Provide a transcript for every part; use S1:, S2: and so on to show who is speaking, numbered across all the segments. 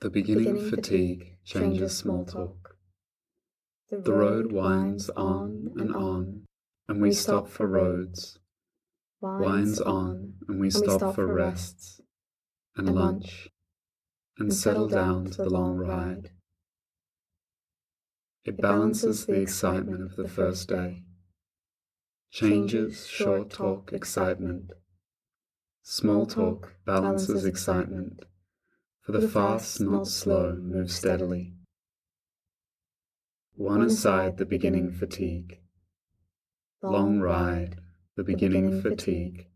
S1: The beginning, of fatigue changes small talk. The road winds on and on, and we stop for roads. Winds on, and we stop for rests, and lunch, and settle down to the long ride. It balances the excitement of the first day. Changes short talk excitement. Small talk balances excitement for the fast, not slow, move steadily. One aside the beginning fatigue. Long ride, the beginning fatigue.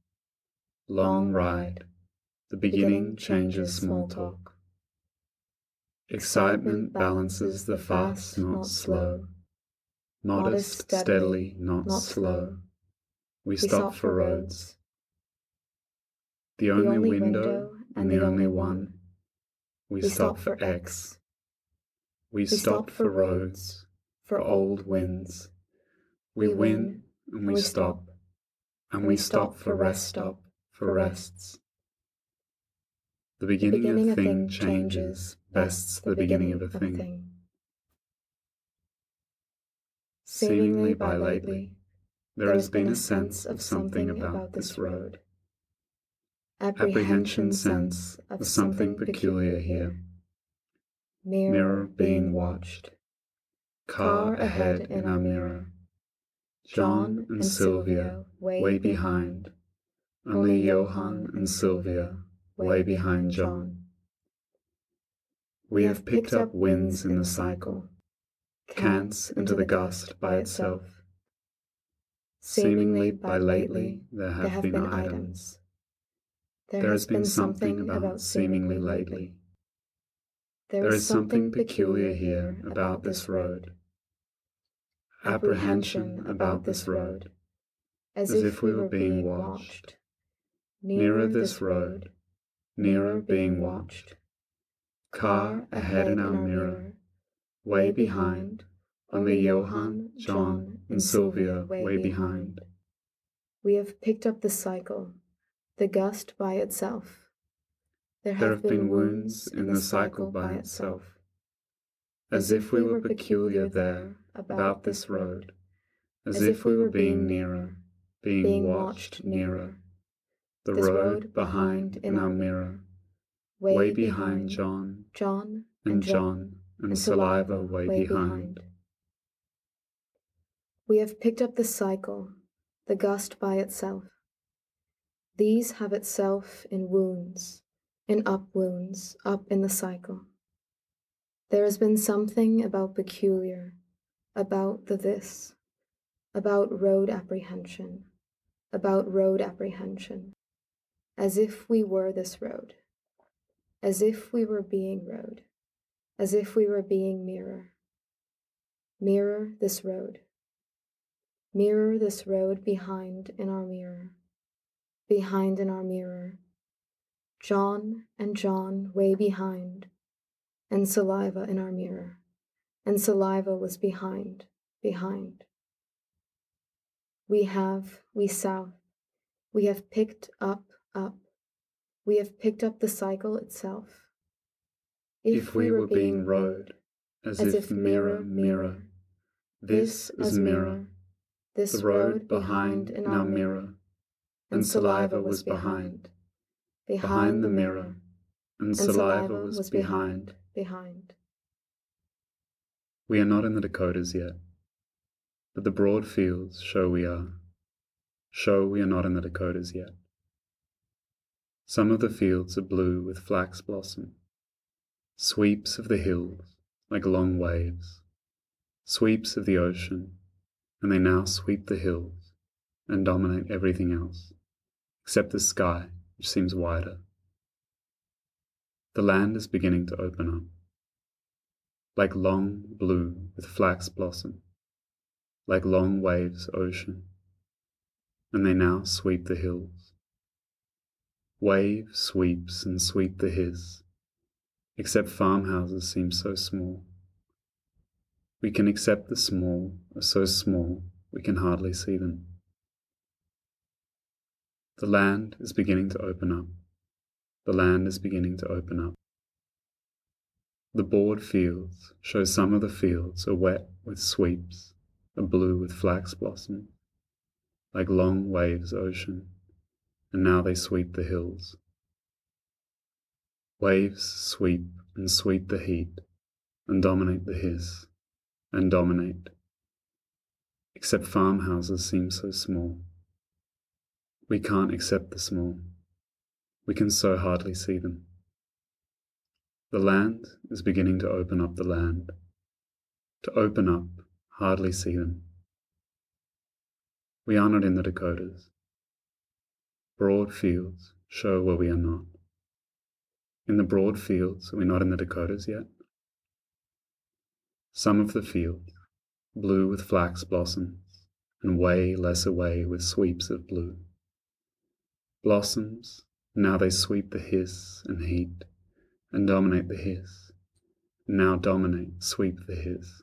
S1: Long ride, the beginning changes small talk. Excitement balances the fast, not slow. Modest, steadily, not slow. We stop for roads. The only window and the only one we, we stop for X. We, we stop for roads, for old winds. We win and we stop, and we stop for rest stop, for rests. The beginning, the beginning of a thing changes, bests the beginning of a thing. Seemingly by lately, there has been a sense of something about this road apprehension sense of something peculiar here. Mirror being watched. Car ahead in our mirror. John and Sylvia way behind. Only Johann and Sylvia way behind John. We have picked up winds in the cycle, cants into the gust by itself. Seemingly by lately there have been items there has been something about seemingly lately. There is something peculiar here about this road. Apprehension about this road, as if we were being watched. Nearer this road, nearer being watched. Car ahead in our mirror, way behind, only Johann, John, and Sylvia way behind.
S2: We have picked up the cycle the gust by itself.
S1: There have, there have been, been wounds in the cycle by itself, as if we were peculiar there about this road, as if we were being nearer, being watched nearer. The road behind in our mirror, way behind John,
S2: John
S1: and John, and saliva way behind.
S2: We have picked up the cycle, the gust by itself. These have itself in wounds, in up wounds, up in the cycle. There has been something about peculiar, about the this, about road apprehension, about road apprehension, as if we were this road, as if we were being road, as if we were being mirror. Mirror this road. Mirror this road behind in our mirror behind in our mirror. John and John way behind, and saliva in our mirror, and saliva was behind, behind. We have, we south, we have picked up, up, we have picked up the cycle itself.
S1: If, if we were being rowed, as, as if, if mirror, mirror, this as mirror, this road behind in our mirror and saliva was behind, behind. the mirror, and saliva was behind,
S2: behind.
S1: We are not in the Dakotas yet, but the broad fields show we are, show we are not in the Dakotas yet. Some of the fields are blue with flax blossom, sweeps of the hills like long waves, sweeps of the ocean, and they now sweep the hills and dominate everything else except the sky, which seems wider. The land is beginning to open up, like long blue with flax blossom, like long waves ocean, and they now sweep the hills. Wave sweeps and sweep the hiss, except farmhouses seem so small. We can accept the small are so small we can hardly see them. The land is beginning to open up. The land is beginning to open up. The bored fields show some of the fields are wet with sweeps, are blue with flax blossom, like long waves ocean, and now they sweep the hills. Waves sweep and sweep the heat, and dominate the hiss, and dominate, except farmhouses seem so small. We can't accept the small. We can so hardly see them. The land is beginning to open up the land. To open up, hardly see them. We are not in the Dakotas. Broad fields show where we are not. In the broad fields, are we not in the Dakotas yet? Some of the fields, blue with flax blossoms, and way less away with sweeps of blue. Blossoms, now they sweep the hiss and heat, and dominate the hiss, now dominate, sweep the hiss.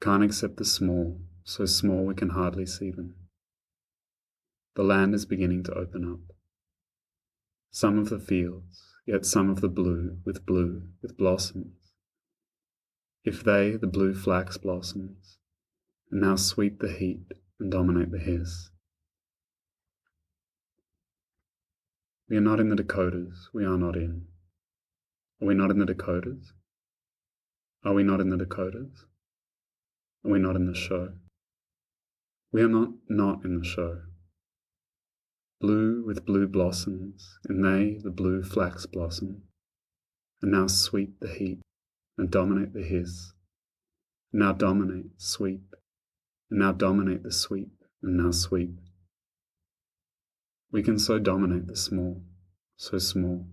S1: Can't accept the small, so small we can hardly see them. The land is beginning to open up. Some of the fields, yet some of the blue with blue, with blossoms. If they, the blue flax blossoms, and now sweep the heat and dominate the hiss. We are not in the Dakotas, we are not in. Are we not in the Dakotas? Are we not in the Dakotas? Are we not in the show? We are not not in the show. Blue with blue blossoms, and they the blue flax blossom, and now sweep the heat and dominate the hiss, and now dominate, sweep, and now dominate the sweep, and now sweep. We can so dominate the small, so small.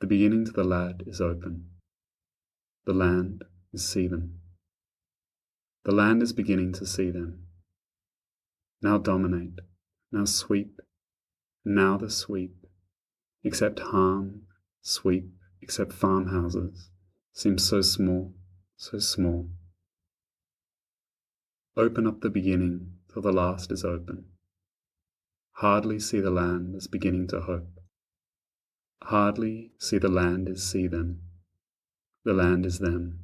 S1: The beginning to the lad is open. The land is see them. The land is beginning to see them. Now dominate, now sweep, now the sweep, except harm, sweep, except farmhouses, seems so small, so small. Open up the beginning till the last is open. Hardly see the land as beginning to hope. Hardly see the land as see them. The land is them.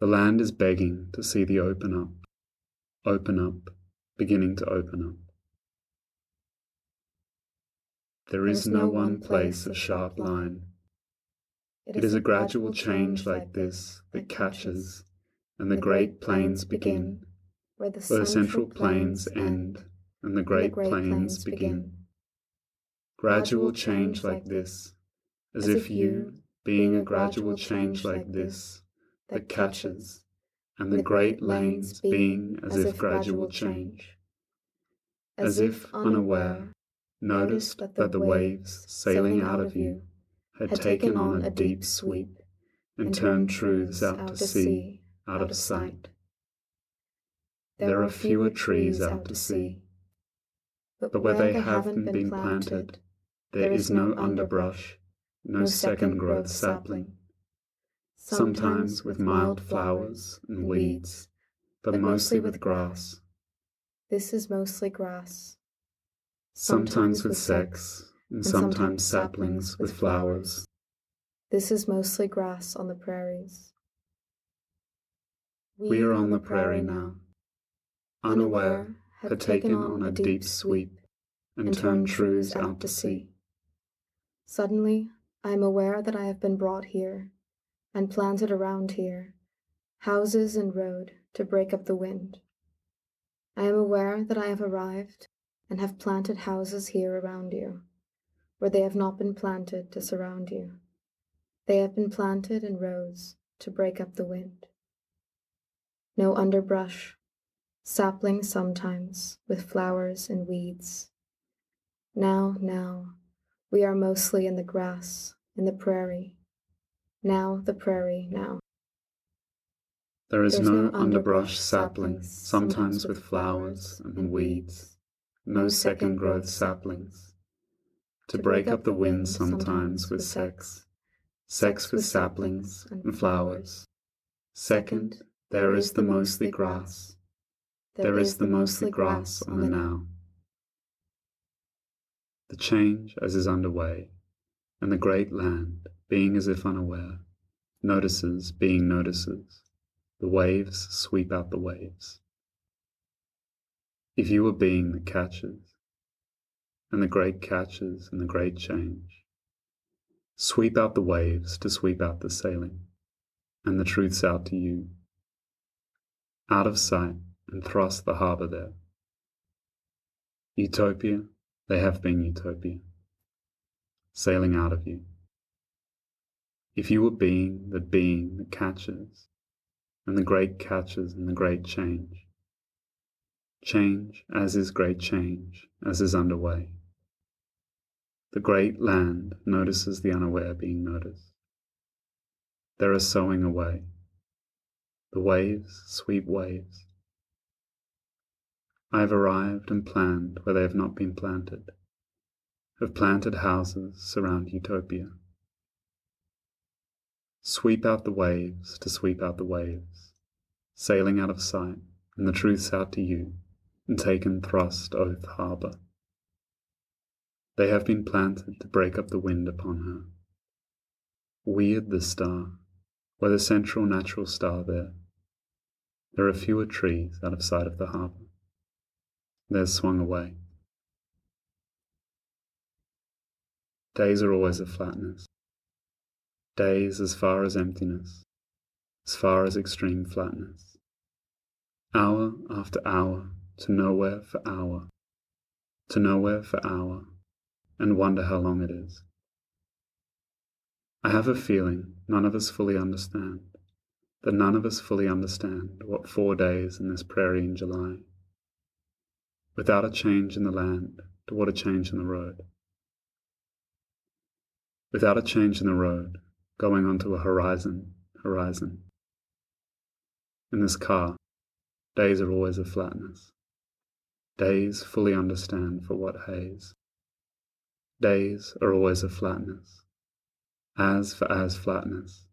S1: The land is begging to see the open up, open up, beginning to open up. There is no one place of sharp line. It is a gradual change like this that catches, and the great plains begin, where the central plains end, and the great plains begin. Gradual change like this, as if you, being a gradual change like this, that catches, and the great lanes being as if gradual change. As if unaware, noticed that the waves sailing out of you had taken on a deep sweep and turned truths out to sea, out of sight. There are fewer trees out to sea, but where they haven't been planted, there is no underbrush, no second growth sapling sometimes with mild flowers and weeds, but mostly with grass.
S2: This is mostly grass.
S1: Sometimes with sex, and sometimes saplings with flowers.
S2: This is mostly grass on the prairies.
S1: We are on the prairie now. Unaware, had taken on a deep sweep and turned truths out to sea.
S2: Suddenly, I am aware that I have been brought here and planted around here, houses and road to break up the wind. I am aware that I have arrived and have planted houses here around you, where they have not been planted to surround you. They have been planted in rows to break up the wind. No underbrush, sapling sometimes with flowers and weeds. Now, now, we are mostly in the grass, in the prairie. Now the prairie, now.
S1: There is no,
S2: no
S1: underbrush
S2: underbrush
S1: saplings,
S2: saplings,
S1: sometimes with flowers and weeds, no second growth saplings. To break up the wind sometimes with sex, sex with saplings and flowers. Second, there is the mostly grass, there is the mostly grass on the now. The change as is underway, and the great land, being as if unaware, notices being notices. The waves sweep out the waves. If you were being that catches, and the great catches and the great change, sweep out the waves to sweep out the sailing, and the truths out to you, out of sight and thrust the harbour there. Utopia, they have been utopia, sailing out of you. If you were being the being that catches, and the great catches and the great change, change as is great change, as is underway. The great land notices the unaware being noticed. There is sowing away. The waves sweep waves. I have arrived and planned where they have not been planted, have planted houses surround utopia. Sweep out the waves to sweep out the waves, sailing out of sight, and the truths out to you, and taken thrust oath harbour. They have been planted to break up the wind upon her. Weird the star, where the central natural star there. There are fewer trees out of sight of the harbour. They're swung away. Days are always a flatness. Days as far as emptiness, as far as extreme flatness. Hour after hour, to nowhere for hour, to nowhere for hour, and wonder how long it is. I have a feeling none of us fully understand, that none of us fully understand what four days in this prairie in July, without a change in the land, to what a change in the road. Without a change in the road, going onto a horizon, horizon. In this car, days are always a flatness. Days fully understand for what haze. Days are always a flatness. As for as flatness.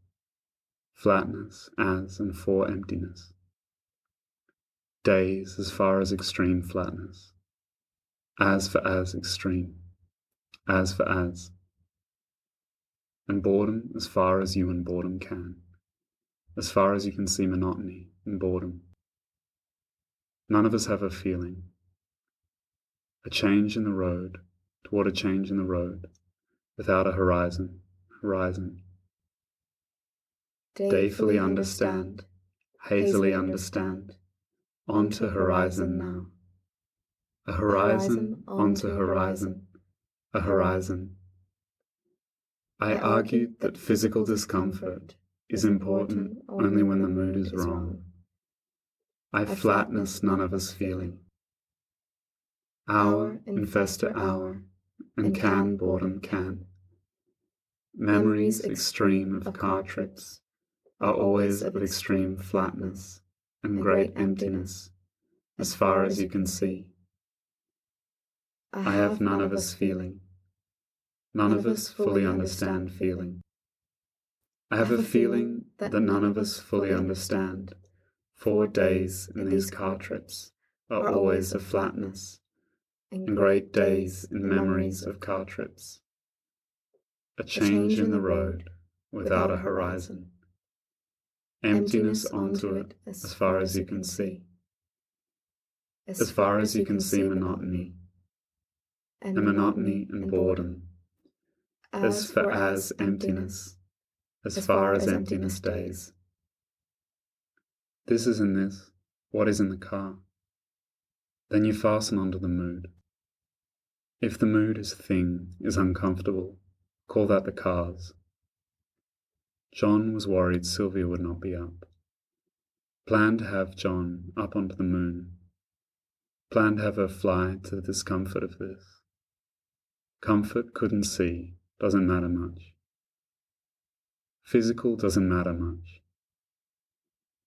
S1: Flatness as and for emptiness. Days as far as extreme flatness. As for as extreme. As for as and boredom as far as you and boredom can, as far as you can see monotony and boredom. None of us have a feeling. A change in the road toward a change in the road, without a horizon, horizon. Dayfully understand, hazily understand, onto horizon now. A horizon onto horizon, a horizon I argued that physical discomfort is important only when the mood is wrong. I flatness none of us feeling. Hour infesta hour, and can boredom can. Memories extreme of car trips are always of extreme flatness and great emptiness, as far as you can see. I have none of us feeling. None of us fully understand feeling. I have a feeling that none of us fully understand. Four days in these car trips are always a flatness, and great days in memories of car trips. A change in the road without a horizon. Emptiness onto it as far as you can see. As far as you can see monotony, and monotony and boredom as for as emptiness, as far as emptiness stays. This is in this, what is in the car. Then you fasten onto the mood. If the mood is thing, is uncomfortable, call that the cars. John was worried Sylvia would not be up. Planned to have John up onto the moon Planned to have her fly to the discomfort of this. Comfort couldn't see, doesn't matter much. Physical doesn't matter much.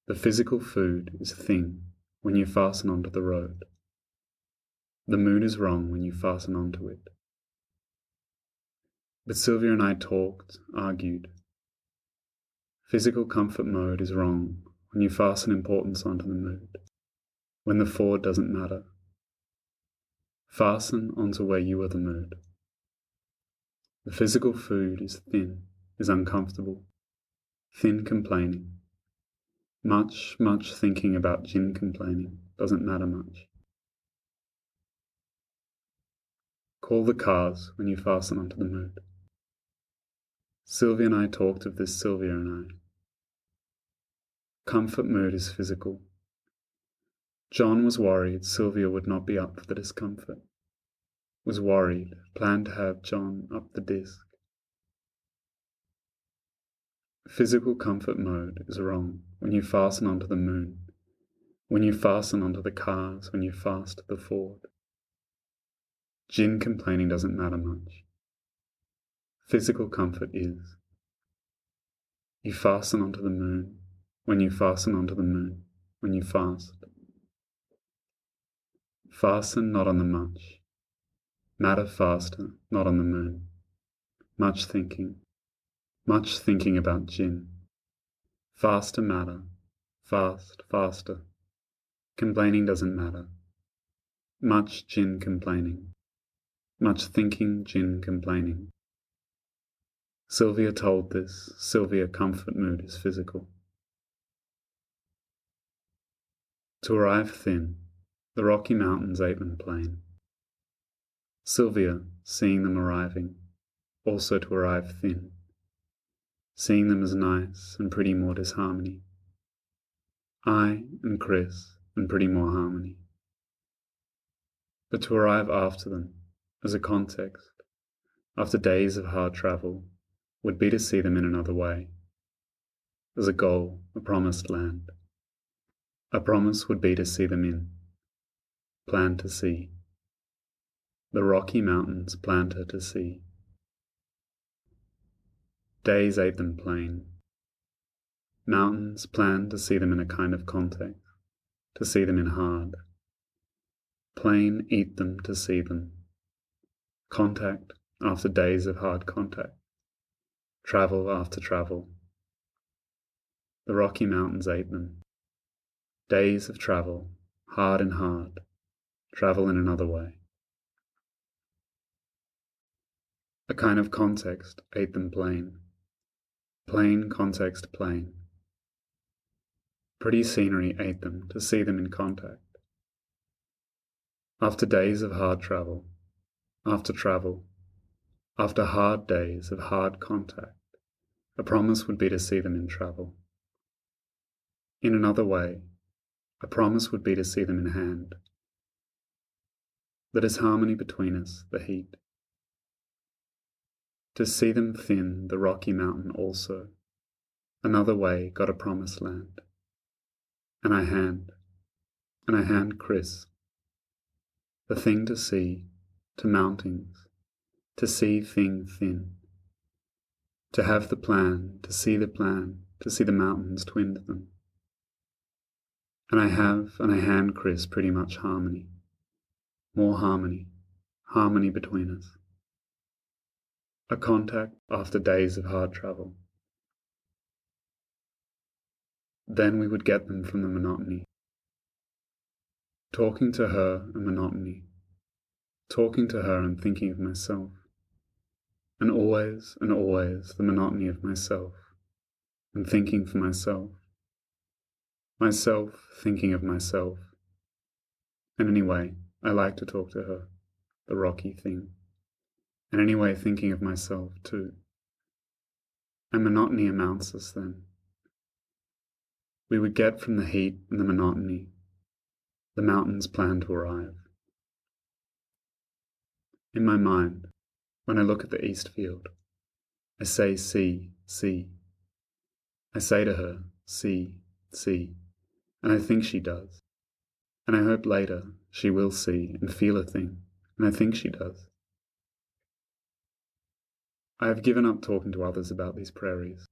S1: The physical food is thin when you fasten onto the road. The mood is wrong when you fasten onto it. But Sylvia and I talked, argued. Physical comfort mode is wrong when you fasten importance onto the mood, when the forward doesn't matter. Fasten onto where you are the mood. The physical food is thin, is uncomfortable, thin complaining. Much, much thinking about Jin complaining doesn't matter much. Call the cars when you fasten onto the mood. Sylvia and I talked of this, Sylvia and I. Comfort mood is physical. John was worried Sylvia would not be up for the discomfort. Was worried, planned to have John up the disc. Physical comfort mode is wrong when you fasten onto the moon, when you fasten onto the cars, when you fast the Ford. Gin complaining doesn't matter much. Physical comfort is. You fasten onto the moon when you fasten onto the moon, when you fast. Fasten not on the much. Matter faster, not on the moon. Much thinking. Much thinking about gin. Faster matter. Fast, faster. Complaining doesn't matter. Much gin complaining. Much thinking, gin complaining. Sylvia told this. Sylvia comfort mood is physical. To arrive thin, the Rocky Mountains Aitman Plain. Sylvia, seeing them arriving, also to arrive thin, seeing them as nice and pretty more disharmony. I and Chris and pretty more harmony. But to arrive after them, as a context, after days of hard travel, would be to see them in another way. As a goal, a promised land. A promise would be to see them in. Plan to see. The Rocky Mountains planter to see. Days ate them plain. Mountains planned to see them in a kind of context, to see them in hard. Plain eat them to see them contact after days of hard contact, travel after travel. The Rocky Mountains ate them. Days of travel, hard and hard, travel in another way. A kind of context ate them plain. Plain context plain. Pretty scenery ate them to see them in contact. After days of hard travel, after travel, after hard days of hard contact, a promise would be to see them in travel. In another way, a promise would be to see them in hand. That is harmony between us, the heat. To see them thin the rocky mountain also, another way got a promised land. And I hand, and I hand Chris, the thing to see to mountings, to see thing thin, to have the plan, to see the plan, to see the mountains twinned them. And I have, and I hand Chris pretty much harmony, more harmony, harmony between us. A contact after days of hard travel. Then we would get them from the monotony. Talking to her a monotony talking to her and thinking of myself. And always and always the monotony of myself, and thinking for myself. Myself thinking of myself. And anyway, I like to talk to her, the rocky thing. And anyway, thinking of myself too. And monotony amounts us then. We would get from the heat and the monotony the mountains plan to arrive. In my mind, when I look at the east field, I say, see, see. I say to her, see, see, and I think she does. And I hope later she will see and feel a thing, and I think she does. I have given up talking to others about these prairies.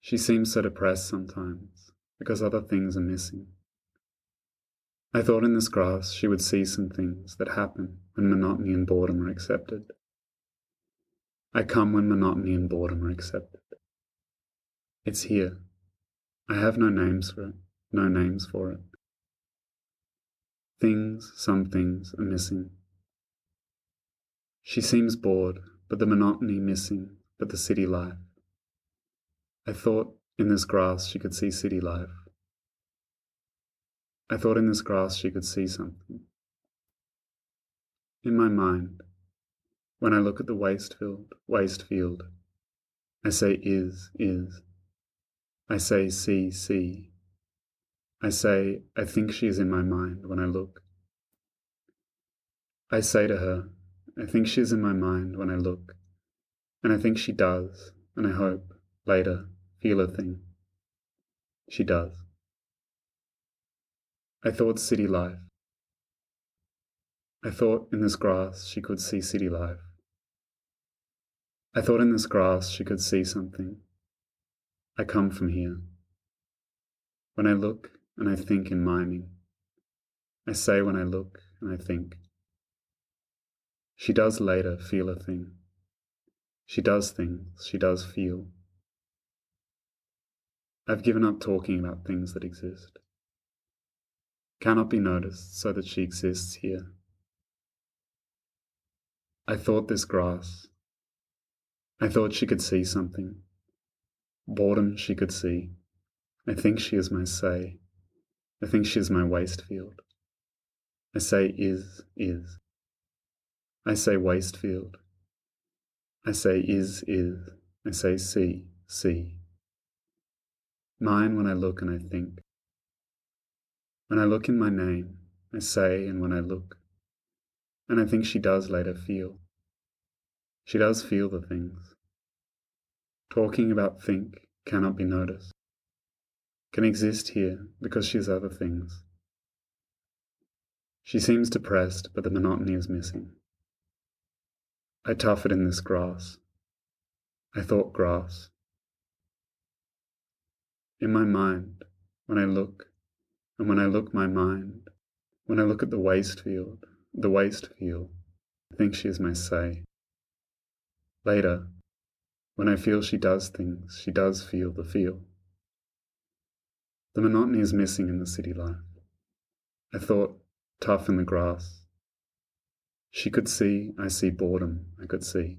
S1: She seems so depressed sometimes because other things are missing. I thought in this grass she would see some things that happen when monotony and boredom are accepted. I come when monotony and boredom are accepted. It's here. I have no names for it, no names for it. Things, some things, are missing. She seems bored, but the monotony missing, but the city life. I thought in this grass she could see city life. I thought in this grass she could see something. In my mind, when I look at the waste field, waste field, I say is, is. I say see, see. I say, I think she is in my mind when I look. I say to her, I think she is in my mind when I look, and I think she does, and I hope, later, feel a thing. She does. I thought city life. I thought in this grass she could see city life. I thought in this grass she could see something. I come from here. When I look, and I think in miming. I say when I look and I think. She does later feel a thing. She does things, she does feel. I've given up talking about things that exist. Cannot be noticed so that she exists here. I thought this grass. I thought she could see something. Boredom she could see. I think she is my say. I think she is my waste field. I say is, is. I say waste field. I say is, is. I say see, see. Mine when I look and I think. When I look in my name, I say and when I look. And I think she does later feel. She does feel the things. Talking about think cannot be noticed can exist here because she has other things. She seems depressed, but the monotony is missing. I tough it in this grass. I thought grass. In my mind, when I look, and when I look my mind, when I look at the waste field, the waste field, I think she is my say. Later, when I feel she does things, she does feel the feel. The monotony is missing in the city life. I thought, tough in the grass. She could see, I see boredom, I could see.